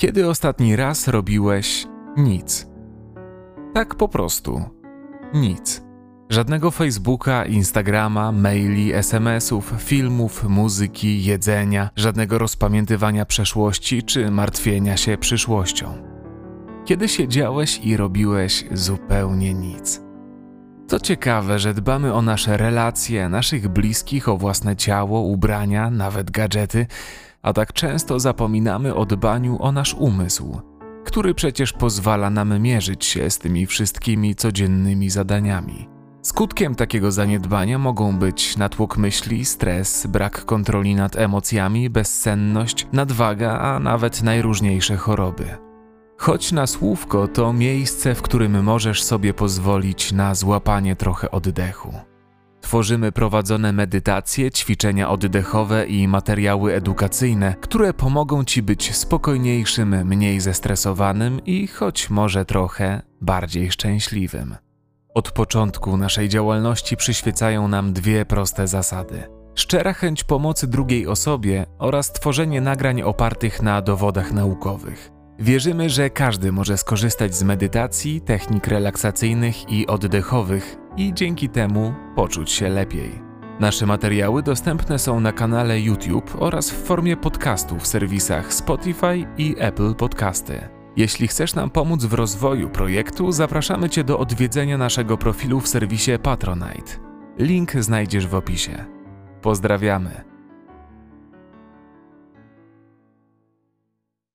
Kiedy ostatni raz robiłeś nic? Tak po prostu. Nic. Żadnego Facebooka, Instagrama, maili, SMS-ów, filmów, muzyki, jedzenia, żadnego rozpamiętywania przeszłości czy martwienia się przyszłością. Kiedy siedziałeś i robiłeś zupełnie nic. To ciekawe, że dbamy o nasze relacje, naszych bliskich, o własne ciało, ubrania, nawet gadżety, a tak często zapominamy o dbaniu o nasz umysł, który przecież pozwala nam mierzyć się z tymi wszystkimi codziennymi zadaniami. Skutkiem takiego zaniedbania mogą być natłok myśli, stres, brak kontroli nad emocjami, bezsenność, nadwaga, a nawet najróżniejsze choroby. Choć na słówko to miejsce, w którym możesz sobie pozwolić na złapanie trochę oddechu. Tworzymy prowadzone medytacje, ćwiczenia oddechowe i materiały edukacyjne, które pomogą Ci być spokojniejszym, mniej zestresowanym i choć może trochę bardziej szczęśliwym. Od początku naszej działalności przyświecają nam dwie proste zasady: szczera chęć pomocy drugiej osobie oraz tworzenie nagrań opartych na dowodach naukowych. Wierzymy, że każdy może skorzystać z medytacji, technik relaksacyjnych i oddechowych i dzięki temu poczuć się lepiej. Nasze materiały dostępne są na kanale YouTube oraz w formie podcastu w serwisach Spotify i Apple Podcasty. Jeśli chcesz nam pomóc w rozwoju projektu, zapraszamy Cię do odwiedzenia naszego profilu w serwisie Patronite. Link znajdziesz w opisie. Pozdrawiamy.